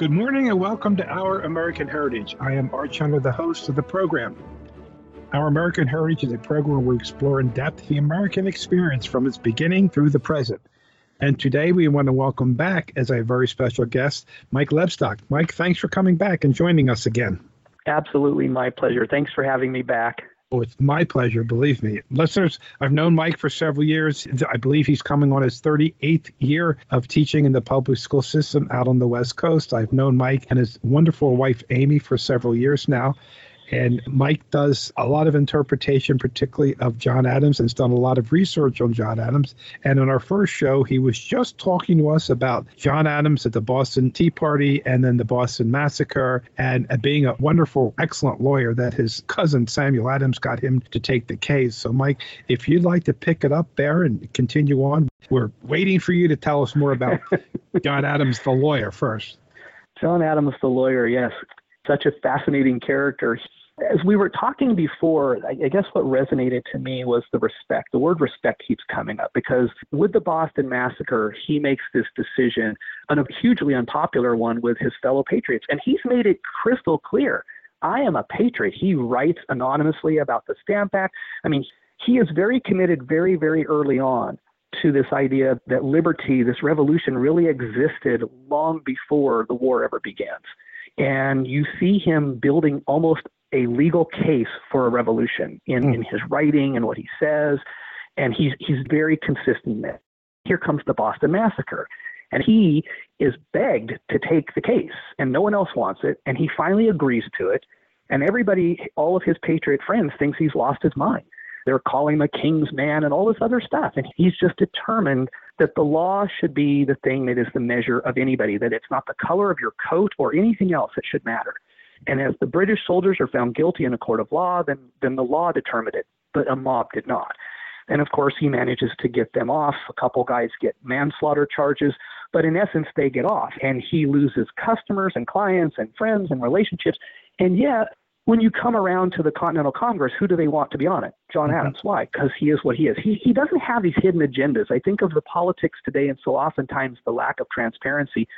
Good morning and welcome to Our American Heritage. I am Art Chunter, the host of the program. Our American Heritage is a program where we explore in depth the American experience from its beginning through the present. And today we want to welcome back as a very special guest, Mike Lebsock. Mike, thanks for coming back and joining us again. Absolutely my pleasure. Thanks for having me back. Oh, it's my pleasure, believe me. Listeners, I've known Mike for several years. I believe he's coming on his 38th year of teaching in the public school system out on the West Coast. I've known Mike and his wonderful wife, Amy, for several years now. And Mike does a lot of interpretation, particularly of John Adams, and has done a lot of research on John Adams. And in our first show, he was just talking to us about John Adams at the Boston Tea Party and then the Boston Massacre, and uh, being a wonderful, excellent lawyer that his cousin Samuel Adams got him to take the case. So, Mike, if you'd like to pick it up there and continue on, we're waiting for you to tell us more about John Adams, the lawyer, first. John Adams, the lawyer, yes. Such a fascinating character as we were talking before, I guess what resonated to me was the respect. The word respect keeps coming up because with the Boston Massacre, he makes this decision, a hugely unpopular one with his fellow patriots. And he's made it crystal clear I am a patriot. He writes anonymously about the Stamp Act. I mean, he is very committed very, very early on to this idea that liberty, this revolution, really existed long before the war ever begins. And you see him building almost a legal case for a revolution in, mm. in his writing and what he says. And he's, he's very consistent there. Here comes the Boston Massacre. And he is begged to take the case, and no one else wants it. And he finally agrees to it. And everybody, all of his patriot friends, thinks he's lost his mind. They're calling him a king's man and all this other stuff. And he's just determined that the law should be the thing that is the measure of anybody, that it's not the color of your coat or anything else that should matter. And as the British soldiers are found guilty in a court of law, then, then the law determined it, but a mob did not. And of course, he manages to get them off. A couple guys get manslaughter charges, but in essence, they get off. And he loses customers and clients and friends and relationships. And yet, when you come around to the Continental Congress, who do they want to be on it? John mm-hmm. Adams. Why? Because he is what he is. He, he doesn't have these hidden agendas. I think of the politics today, and so oftentimes the lack of transparency.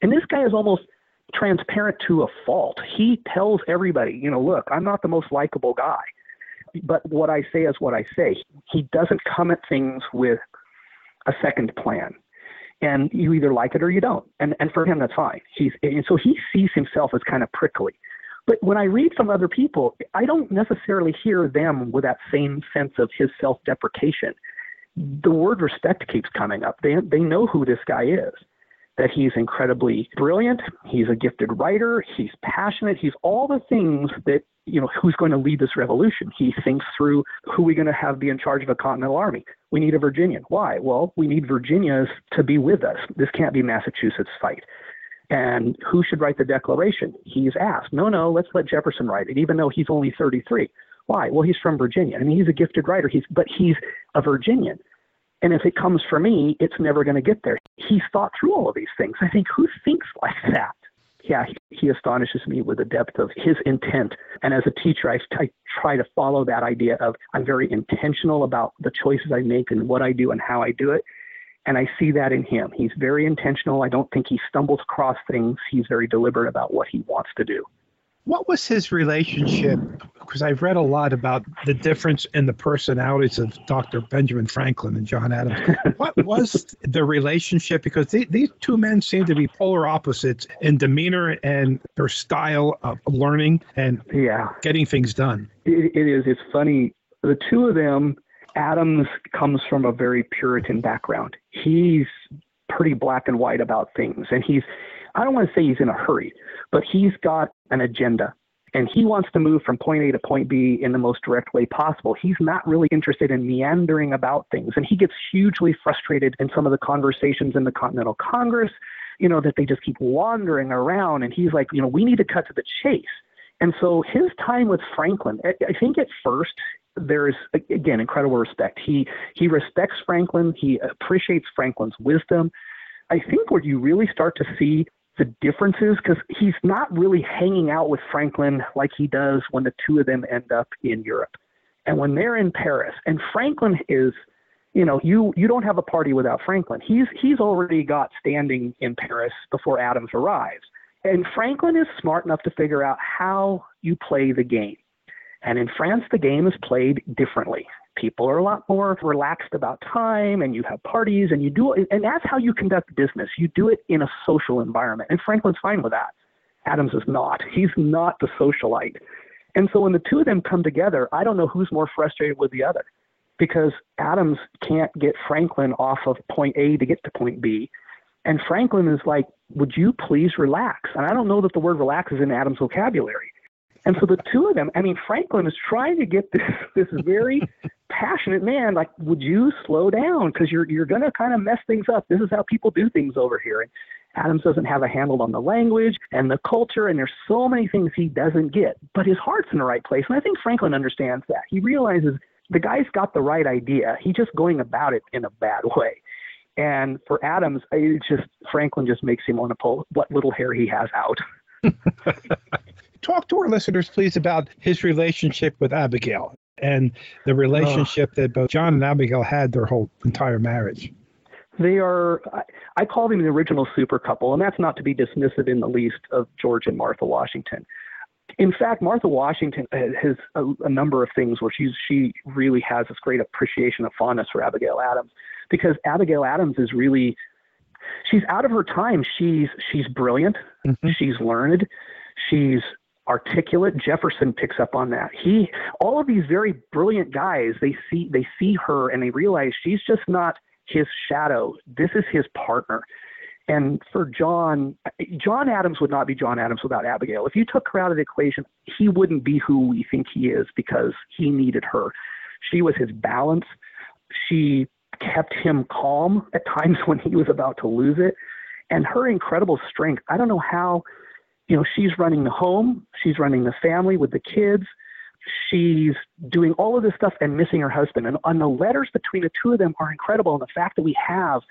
And this guy is almost transparent to a fault. He tells everybody, you know, look, I'm not the most likable guy, but what I say is what I say. He doesn't come at things with a second plan. And you either like it or you don't. And and for him that's fine. He's and so he sees himself as kind of prickly. But when I read from other people, I don't necessarily hear them with that same sense of his self-deprecation. The word respect keeps coming up. They they know who this guy is that he's incredibly brilliant, he's a gifted writer, he's passionate, he's all the things that you know who's going to lead this revolution. He thinks through who we're going to have be in charge of a continental army. We need a Virginian. Why? Well, we need Virginians to be with us. This can't be Massachusetts' fight. And who should write the Declaration? He's asked. No, no, let's let Jefferson write it, even though he's only 33. Why? Well, he's from Virginia. I mean, he's a gifted writer. He's but he's a Virginian. And if it comes for me, it's never going to get there. He's thought through all of these things. I think, who thinks like that? Yeah, he, he astonishes me with the depth of his intent. And as a teacher, I, I try to follow that idea of I'm very intentional about the choices I make and what I do and how I do it. And I see that in him. He's very intentional. I don't think he stumbles across things. He's very deliberate about what he wants to do. What was his relationship? Because I've read a lot about the difference in the personalities of Dr. Benjamin Franklin and John Adams. what was the relationship? Because they, these two men seem to be polar opposites in demeanor and their style of learning and yeah. getting things done. it, it is. It's funny. The two of them, Adams comes from a very Puritan background. He's pretty black and white about things, and he's I don't want to say he's in a hurry, but he's got an agenda and he wants to move from point A to point B in the most direct way possible. He's not really interested in meandering about things. And he gets hugely frustrated in some of the conversations in the Continental Congress, you know, that they just keep wandering around. And he's like, you know, we need to cut to the chase. And so his time with Franklin, I think at first there's again incredible respect. He he respects Franklin. He appreciates Franklin's wisdom. I think where you really start to see the differences because he's not really hanging out with Franklin like he does when the two of them end up in Europe. And when they're in Paris, and Franklin is, you know, you you don't have a party without Franklin. He's he's already got standing in Paris before Adams arrives. And Franklin is smart enough to figure out how you play the game. And in France, the game is played differently. People are a lot more relaxed about time and you have parties and you do it. And that's how you conduct business. You do it in a social environment. And Franklin's fine with that. Adams is not. He's not the socialite. And so when the two of them come together, I don't know who's more frustrated with the other because Adams can't get Franklin off of point A to get to point B. And Franklin is like, Would you please relax? And I don't know that the word relax is in Adams' vocabulary. And so the two of them, I mean, Franklin is trying to get this this very passionate man, like, would you slow down? Because you're you're gonna kind of mess things up. This is how people do things over here. And Adams doesn't have a handle on the language and the culture, and there's so many things he doesn't get. But his heart's in the right place. And I think Franklin understands that. He realizes the guy's got the right idea. He's just going about it in a bad way. And for Adams, it just Franklin just makes him want to pull what little hair he has out. Talk to our listeners, please, about his relationship with Abigail and the relationship oh. that both John and Abigail had their whole entire marriage. They are, I, I call them the original super couple, and that's not to be dismissive in the least of George and Martha Washington. In fact, Martha Washington has a, a number of things where she's she really has this great appreciation of fondness for Abigail Adams because Abigail Adams is really she's out of her time. She's she's brilliant. Mm-hmm. She's learned. She's articulate. Jefferson picks up on that. He all of these very brilliant guys, they see they see her and they realize she's just not his shadow. This is his partner. And for John, John Adams would not be John Adams without Abigail. If you took her out of the equation, he wouldn't be who we think he is because he needed her. She was his balance. She kept him calm at times when he was about to lose it. And her incredible strength, I don't know how, you know, she's running the home, she's running the family with the kids, she's doing all of this stuff and missing her husband. And, and the letters between the two of them are incredible. And the fact that we have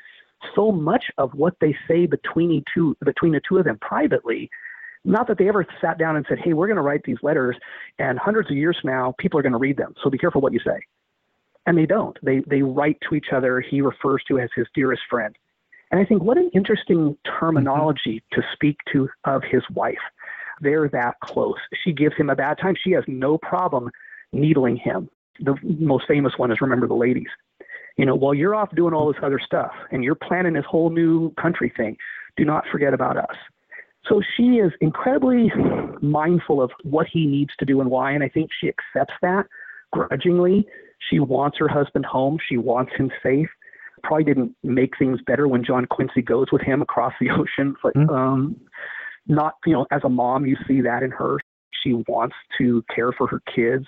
so much of what they say between the two between the two of them privately. Not that they ever sat down and said, "Hey, we're going to write these letters, and hundreds of years from now, people are going to read them. So be careful what you say." And they don't. They they write to each other. He refers to as his dearest friend. And I think what an interesting terminology mm-hmm. to speak to of his wife. They're that close. She gives him a bad time. She has no problem needling him. The most famous one is remember the ladies. You know, while you're off doing all this other stuff and you're planning this whole new country thing, do not forget about us. So she is incredibly mindful of what he needs to do and why, and I think she accepts that grudgingly. She wants her husband home. She wants him safe. Probably didn't make things better when John Quincy goes with him across the ocean. But mm-hmm. um, not, you know, as a mom, you see that in her. She wants to care for her kids.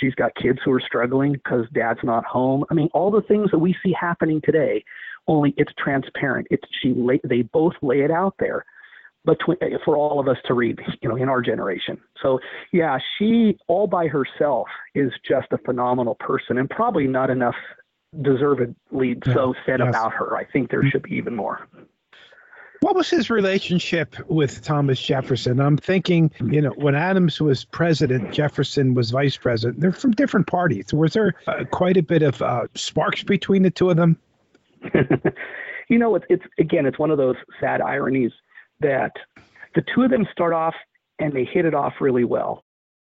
She's got kids who are struggling because dad's not home. I mean, all the things that we see happening today, only it's transparent. It's she lay, they both lay it out there between for all of us to read, you know, in our generation. So yeah, she all by herself is just a phenomenal person and probably not enough deservedly so said yes. about her. I think there should be even more. What was his relationship with Thomas Jefferson? I'm thinking, you know, when Adams was president, Jefferson was vice president. They're from different parties. Was there uh, quite a bit of uh, sparks between the two of them? you know, it's, it's again, it's one of those sad ironies that the two of them start off and they hit it off really well.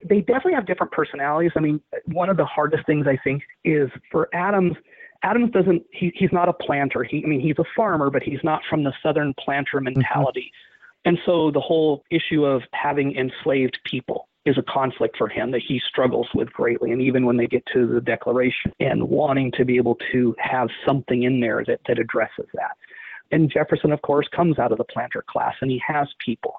They definitely have different personalities. I mean, one of the hardest things I think is for Adams Adams doesn't, he, he's not a planter. He, I mean, he's a farmer, but he's not from the Southern planter mm-hmm. mentality. Mm-hmm. And so the whole issue of having enslaved people is a conflict for him that he struggles with greatly. And even when they get to the Declaration and wanting to be able to have something in there that, that addresses that. And Jefferson, of course, comes out of the planter class and he has people.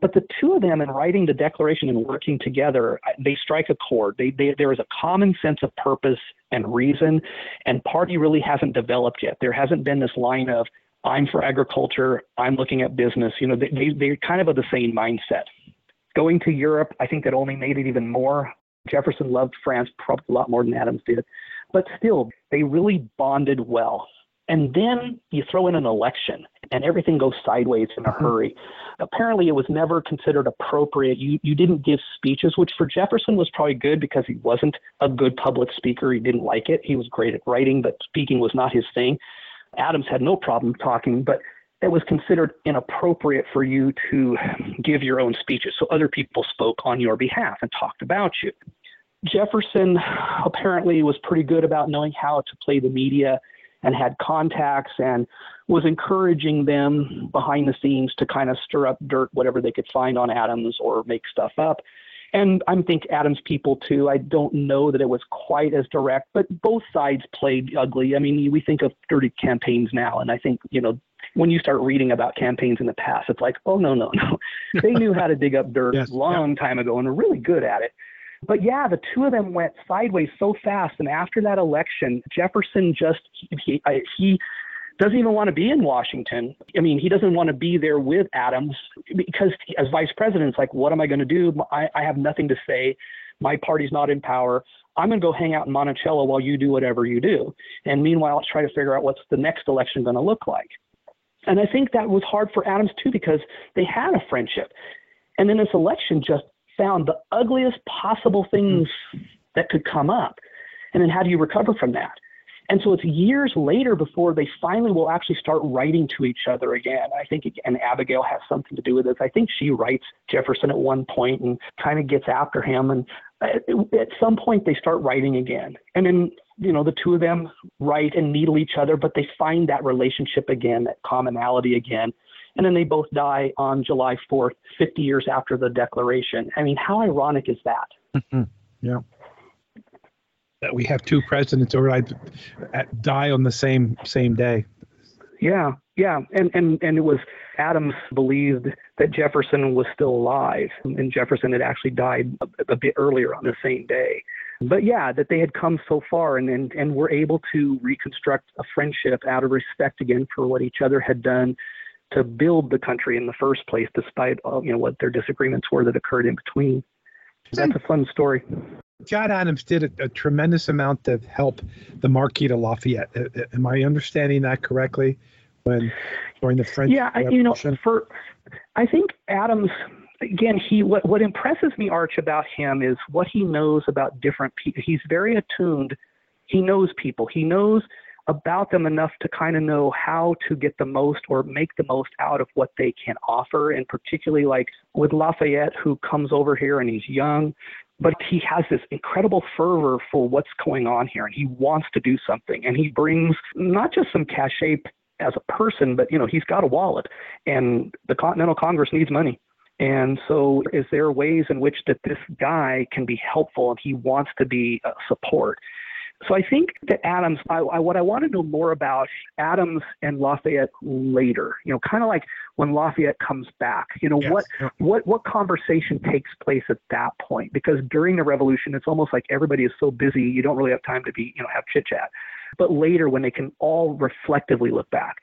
But the two of them, in writing the Declaration and working together, they strike a chord. They, they, there is a common sense of purpose and reason, and party really hasn't developed yet. There hasn't been this line of, I'm for agriculture, I'm looking at business. You know, they, they, they're kind of of the same mindset. Going to Europe, I think that only made it even more. Jefferson loved France probably a lot more than Adams did. But still, they really bonded well. And then you throw in an election and everything goes sideways in a mm-hmm. hurry. Apparently, it was never considered appropriate. You, you didn't give speeches, which for Jefferson was probably good because he wasn't a good public speaker. He didn't like it. He was great at writing, but speaking was not his thing. Adams had no problem talking, but it was considered inappropriate for you to give your own speeches. So other people spoke on your behalf and talked about you. Jefferson apparently was pretty good about knowing how to play the media and had contacts and was encouraging them behind the scenes to kind of stir up dirt, whatever they could find on Adams or make stuff up. And I think Adams people too. I don't know that it was quite as direct, but both sides played ugly. I mean, we think of dirty campaigns now, and I think you know when you start reading about campaigns in the past, it's like, oh no, no, no. They knew how to dig up dirt yes, long yeah. time ago and are really good at it. But yeah, the two of them went sideways so fast. And after that election, Jefferson just he he doesn't even want to be in Washington. I mean, he doesn't want to be there with Adams because as vice president, it's like, what am I going to do? I, I have nothing to say. My party's not in power. I'm going to go hang out in Monticello while you do whatever you do. And meanwhile, let's try to figure out what's the next election going to look like. And I think that was hard for Adams too because they had a friendship. And then this election just found the ugliest possible things that could come up. And then how do you recover from that? And so it's years later before they finally will actually start writing to each other again. I think, and Abigail has something to do with this. I think she writes Jefferson at one point and kind of gets after him. And uh, at some point they start writing again. And then, you know, the two of them write and needle each other, but they find that relationship again, that commonality again. And then they both die on July 4th, 50 years after the Declaration. I mean, how ironic is that? Mm-hmm. Yeah. That we have two presidents or I die on the same same day. Yeah, yeah, and and and it was Adams believed that Jefferson was still alive, and Jefferson had actually died a, a bit earlier on the same day. But yeah, that they had come so far and, and and were able to reconstruct a friendship out of respect again for what each other had done to build the country in the first place, despite uh, you know what their disagreements were that occurred in between. That's a fun story. John Adams did a, a tremendous amount to help the Marquis de Lafayette. Am I understanding that correctly? When during the French yeah, Revolution? you know, for I think Adams again, he what what impresses me, Arch, about him is what he knows about different people. He's very attuned. He knows people. He knows about them enough to kind of know how to get the most or make the most out of what they can offer. And particularly like with Lafayette, who comes over here and he's young, but he has this incredible fervor for what's going on here and he wants to do something. And he brings not just some cachet as a person, but you know, he's got a wallet and the Continental Congress needs money. And so, is there ways in which that this guy can be helpful and he wants to be a support? So I think that Adams, I, I, what I want to know more about Adams and Lafayette later, you know, kind of like when Lafayette comes back, you know, yes. what, what, what conversation takes place at that point? Because during the revolution, it's almost like everybody is so busy, you don't really have time to be, you know, have chit chat. But later, when they can all reflectively look back,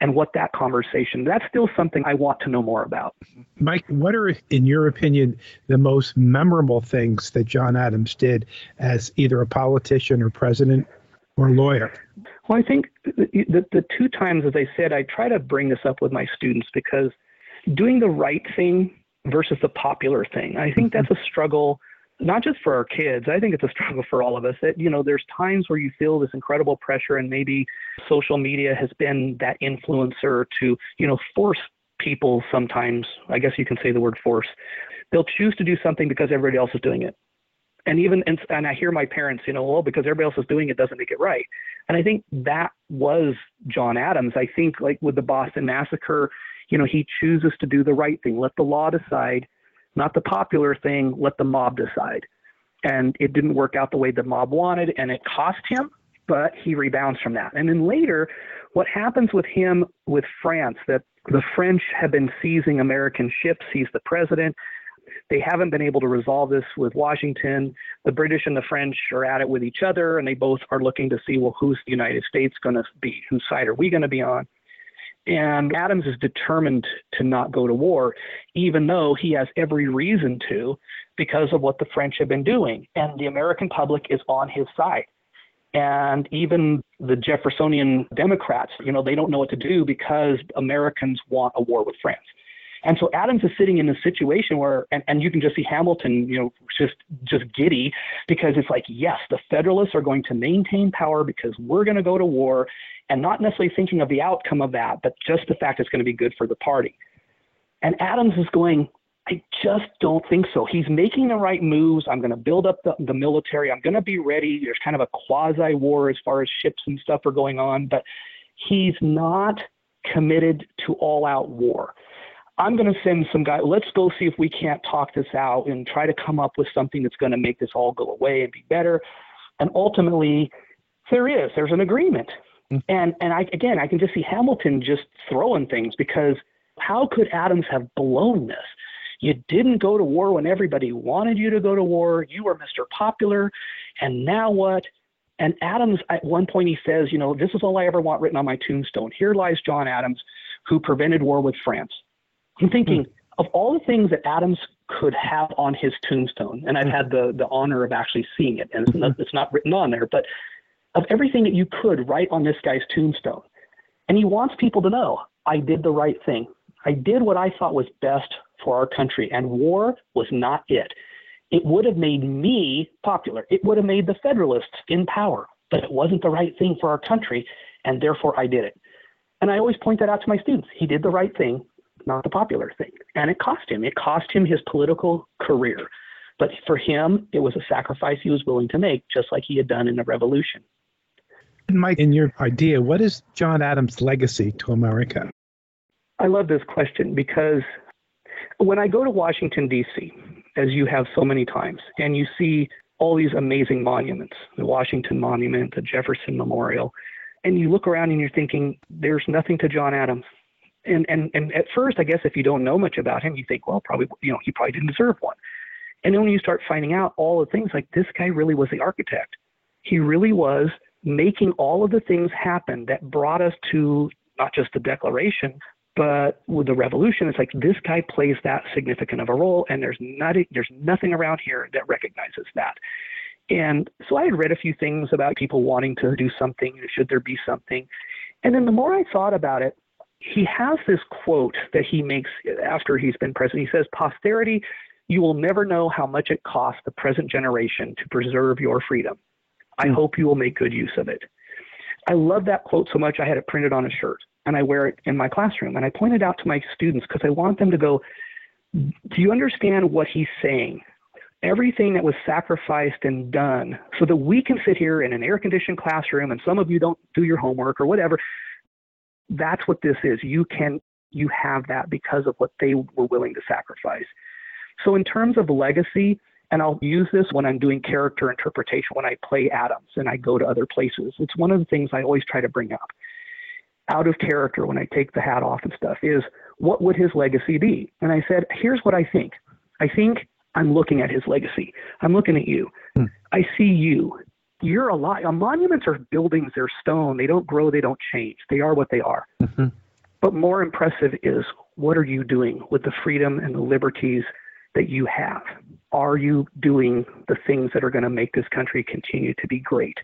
and what that conversation that's still something i want to know more about. Mike what are in your opinion the most memorable things that john adams did as either a politician or president or lawyer? Well i think the, the, the two times as i said i try to bring this up with my students because doing the right thing versus the popular thing i think that's a mm-hmm. struggle not just for our kids. I think it's a struggle for all of us. That you know, there's times where you feel this incredible pressure, and maybe social media has been that influencer to you know force people. Sometimes, I guess you can say the word force. They'll choose to do something because everybody else is doing it. And even and, and I hear my parents, you know, well, because everybody else is doing it doesn't make it right. And I think that was John Adams. I think like with the Boston Massacre, you know, he chooses to do the right thing. Let the law decide not the popular thing, let the mob decide. And it didn't work out the way the mob wanted, and it cost him, but he rebounds from that. And then later, what happens with him with France, that the French have been seizing American ships, he's the president. They haven't been able to resolve this with Washington. The British and the French are at it with each other, and they both are looking to see, well, who's the United States going to be? Whose side are we going to be on? And Adams is determined to not go to war, even though he has every reason to because of what the French have been doing. And the American public is on his side. And even the Jeffersonian Democrats, you know, they don't know what to do because Americans want a war with France. And so Adams is sitting in a situation where, and, and you can just see Hamilton, you know, just just giddy because it's like, yes, the Federalists are going to maintain power because we're going to go to war, and not necessarily thinking of the outcome of that, but just the fact it's going to be good for the party. And Adams is going, I just don't think so. He's making the right moves. I'm going to build up the, the military. I'm going to be ready. There's kind of a quasi war as far as ships and stuff are going on, but he's not committed to all out war. I'm going to send some guy. Let's go see if we can't talk this out and try to come up with something that's going to make this all go away and be better. And ultimately, there is. There's an agreement. Mm-hmm. And and I again, I can just see Hamilton just throwing things because how could Adams have blown this? You didn't go to war when everybody wanted you to go to war. You were Mr. Popular. And now what? And Adams, at one point, he says, you know, this is all I ever want written on my tombstone. Here lies John Adams, who prevented war with France. I'm thinking mm. of all the things that Adams could have on his tombstone, and I've mm. had the, the honor of actually seeing it, and it's not, it's not written on there, but of everything that you could write on this guy's tombstone. And he wants people to know, I did the right thing. I did what I thought was best for our country, and war was not it. It would have made me popular. It would have made the Federalists in power, but it wasn't the right thing for our country, and therefore I did it. And I always point that out to my students. He did the right thing, not the popular thing. And it cost him. It cost him his political career. But for him, it was a sacrifice he was willing to make, just like he had done in the revolution. Mike, in your idea, what is John Adams' legacy to America? I love this question because when I go to Washington, D.C., as you have so many times, and you see all these amazing monuments the Washington Monument, the Jefferson Memorial, and you look around and you're thinking, there's nothing to John Adams. And, and, and at first, I guess if you don't know much about him, you think, well, probably, you know, he probably didn't deserve one. And then when you start finding out all the things like this guy really was the architect, he really was making all of the things happen that brought us to not just the Declaration, but with the revolution, it's like this guy plays that significant of a role, and there's not there's nothing around here that recognizes that. And so I had read a few things about people wanting to do something. Should there be something? And then the more I thought about it, he has this quote that he makes after he's been president. He says, "Posterity, you will never know how much it cost the present generation to preserve your freedom. I hmm. hope you will make good use of it." I love that quote so much I had it printed on a shirt and I wear it in my classroom. And I point it out to my students because I want them to go, do you understand what he's saying? Everything that was sacrificed and done so that we can sit here in an air conditioned classroom and some of you don't do your homework or whatever. That's what this is. You can you have that because of what they were willing to sacrifice. So in terms of legacy, and I'll use this when I'm doing character interpretation when I play Adams and I go to other places. It's one of the things I always try to bring up out of character when I take the hat off and stuff is what would his legacy be? And I said, here's what I think. I think I'm looking at his legacy. I'm looking at you. Hmm. I see you. You're alive. Monuments are buildings, they're stone. They don't grow, they don't change. They are what they are. Mm-hmm. But more impressive is what are you doing with the freedom and the liberties that you have? Are you doing the things that are going to make this country continue to be great?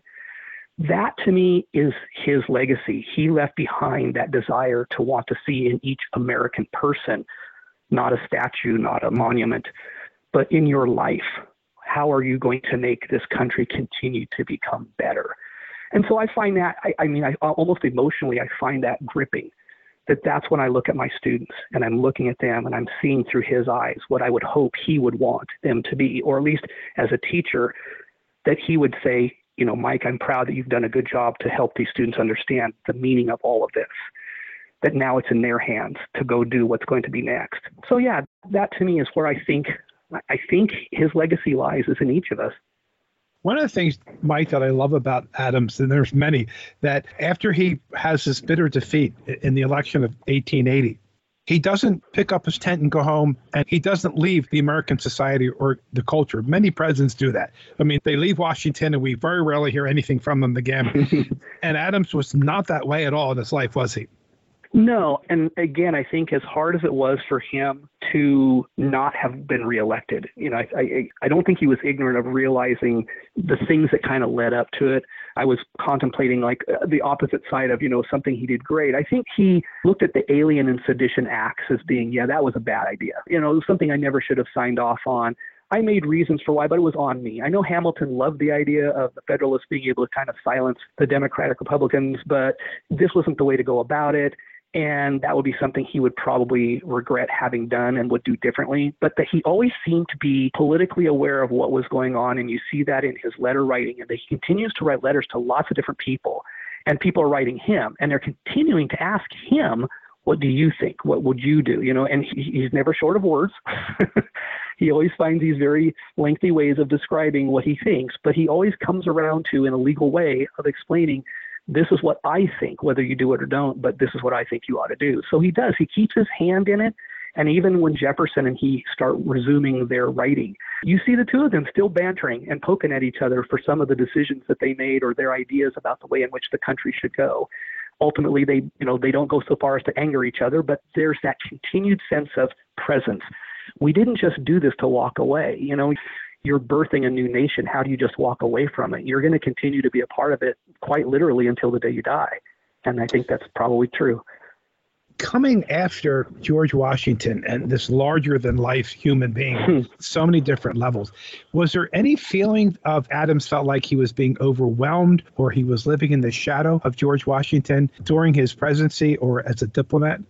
That to me is his legacy. He left behind that desire to want to see in each American person, not a statue, not a monument, but in your life. How are you going to make this country continue to become better? And so I find that, I, I mean, I uh, almost emotionally, I find that gripping that that's when I look at my students and I'm looking at them and I'm seeing through his eyes what I would hope he would want them to be, or at least as a teacher, that he would say, you know, Mike, I'm proud that you've done a good job to help these students understand the meaning of all of this. That now it's in their hands to go do what's going to be next. So yeah, that to me is where I think I think his legacy lies is in each of us. One of the things, Mike, that I love about Adams, and there's many, that after he has this bitter defeat in the election of 1880, he doesn't pick up his tent and go home, and he doesn't leave the American society or the culture. Many presidents do that. I mean, they leave Washington, and we very rarely hear anything from them again. and Adams was not that way at all in his life, was he? No, and again, I think as hard as it was for him to not have been reelected, you know, I, I, I don't think he was ignorant of realizing the things that kind of led up to it. I was contemplating like uh, the opposite side of, you know, something he did great. I think he looked at the Alien and Sedition Acts as being, yeah, that was a bad idea. You know, something I never should have signed off on. I made reasons for why, but it was on me. I know Hamilton loved the idea of the Federalists being able to kind of silence the Democratic Republicans, but this wasn't the way to go about it and that would be something he would probably regret having done and would do differently. But that he always seemed to be politically aware of what was going on, and you see that in his letter writing, and that he continues to write letters to lots of different people, and people are writing him, and they're continuing to ask him, "What do you think? What would you do?" You know, and he, he's never short of words. he always finds these very lengthy ways of describing what he thinks, but he always comes around to, in a legal way, of explaining this is what I think, whether you do it or don't, but this is what I think you ought to do. So he does. He keeps his hand in it. And even when Jefferson and he start resuming their writing, you see the two of them still bantering and poking at each other for some of the decisions that they made or their ideas about the way in which the country should go. Ultimately, they, you know, they don't go so far as to anger each other, but there's that continued sense of presence. We didn't just do this to walk away. You know, you're birthing a new nation. How do you just walk away from it? You're going to continue to be a part of it quite literally until the day you die. And I think that's probably true. Coming after George Washington and this larger than life human being, hmm. so many different levels, was there any feeling of Adams felt like he was being overwhelmed or he was living in the shadow of George Washington during his presidency or as a diplomat?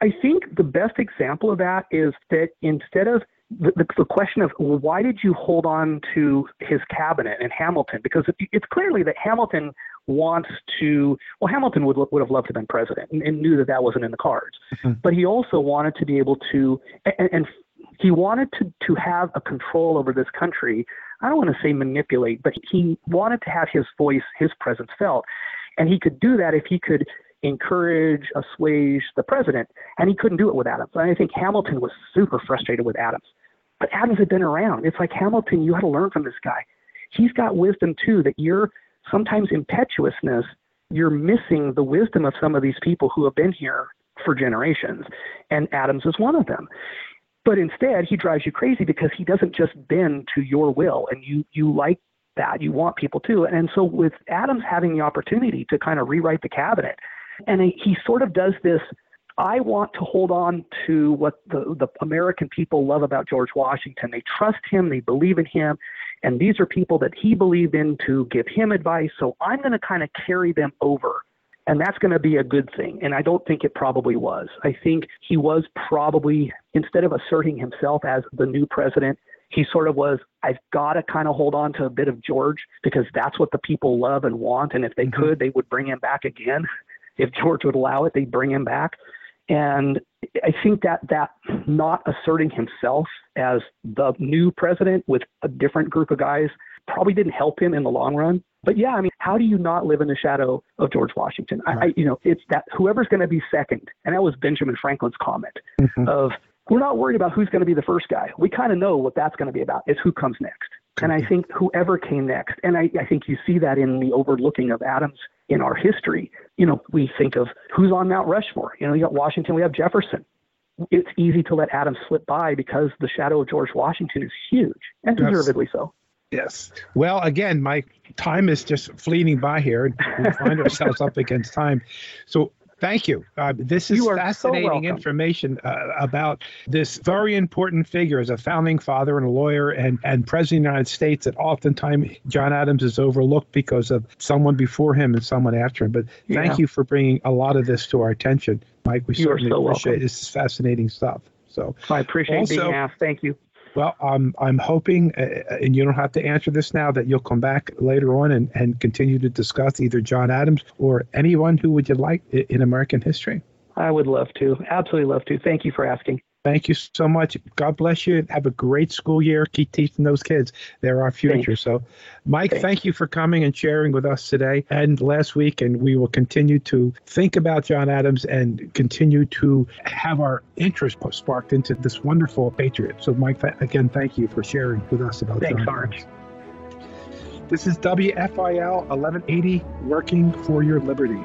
I think the best example of that is that instead of the, the, the, question of why did you hold on to his cabinet and Hamilton? Because it, it's clearly that Hamilton wants to. Well, Hamilton would would have loved to have been president and, and knew that that wasn't in the cards. Mm-hmm. But he also wanted to be able to, and, and he wanted to to have a control over this country. I don't want to say manipulate, but he wanted to have his voice, his presence felt, and he could do that if he could encourage, assuage the president, and he couldn't do it with Adams. And I think Hamilton was super frustrated with Adams. But Adams had been around. It's like Hamilton, you had to learn from this guy. He's got wisdom too, that your sometimes impetuousness, you're missing the wisdom of some of these people who have been here for generations. And Adams is one of them. But instead, he drives you crazy because he doesn't just bend to your will, and you you like that. You want people to. And so with Adams having the opportunity to kind of rewrite the cabinet and he sort of does this I want to hold on to what the, the American people love about George Washington. They trust him, they believe in him, and these are people that he believed in to give him advice. So I'm going to kind of carry them over. And that's going to be a good thing. And I don't think it probably was. I think he was probably, instead of asserting himself as the new president, he sort of was, I've got to kind of hold on to a bit of George because that's what the people love and want. And if they mm-hmm. could, they would bring him back again if George would allow it, they'd bring him back. And I think that that not asserting himself as the new president with a different group of guys probably didn't help him in the long run. But yeah, I mean, how do you not live in the shadow of George Washington? Right. I, you know, it's that whoever's going to be second, and that was Benjamin Franklin's comment mm-hmm. of we're not worried about who's going to be the first guy. We kind of know what that's going to be about. It's who comes next. And I think whoever came next, and I, I think you see that in the overlooking of Adams in our history. You know, we think of who's on Mount Rushmore. You know, you got Washington, we have Jefferson. It's easy to let Adams slip by because the shadow of George Washington is huge, and deservedly so. Yes. Well, again, my time is just fleeting by here. We find ourselves up against time. So Thank you. Uh, this is fascinating so information uh, about this very important figure as a founding father and a lawyer and, and president of the United States that oftentimes John Adams is overlooked because of someone before him and someone after him. But thank yeah. you for bringing a lot of this to our attention, Mike. We you certainly so appreciate welcome. this is fascinating stuff. So I appreciate also, being asked. Thank you. Well, I'm I'm hoping, uh, and you don't have to answer this now, that you'll come back later on and, and continue to discuss either John Adams or anyone who would you like in American history. I would love to. Absolutely love to. Thank you for asking. Thank you so much. God bless you. Have a great school year. Keep teaching those kids. They're our future. So, Mike, Thanks. thank you for coming and sharing with us today and last week. And we will continue to think about John Adams and continue to have our interest sparked into this wonderful patriot. So, Mike, th- again, thank you for sharing with us about Thanks, John. Adams. This is WFYL 1180, working for your liberty.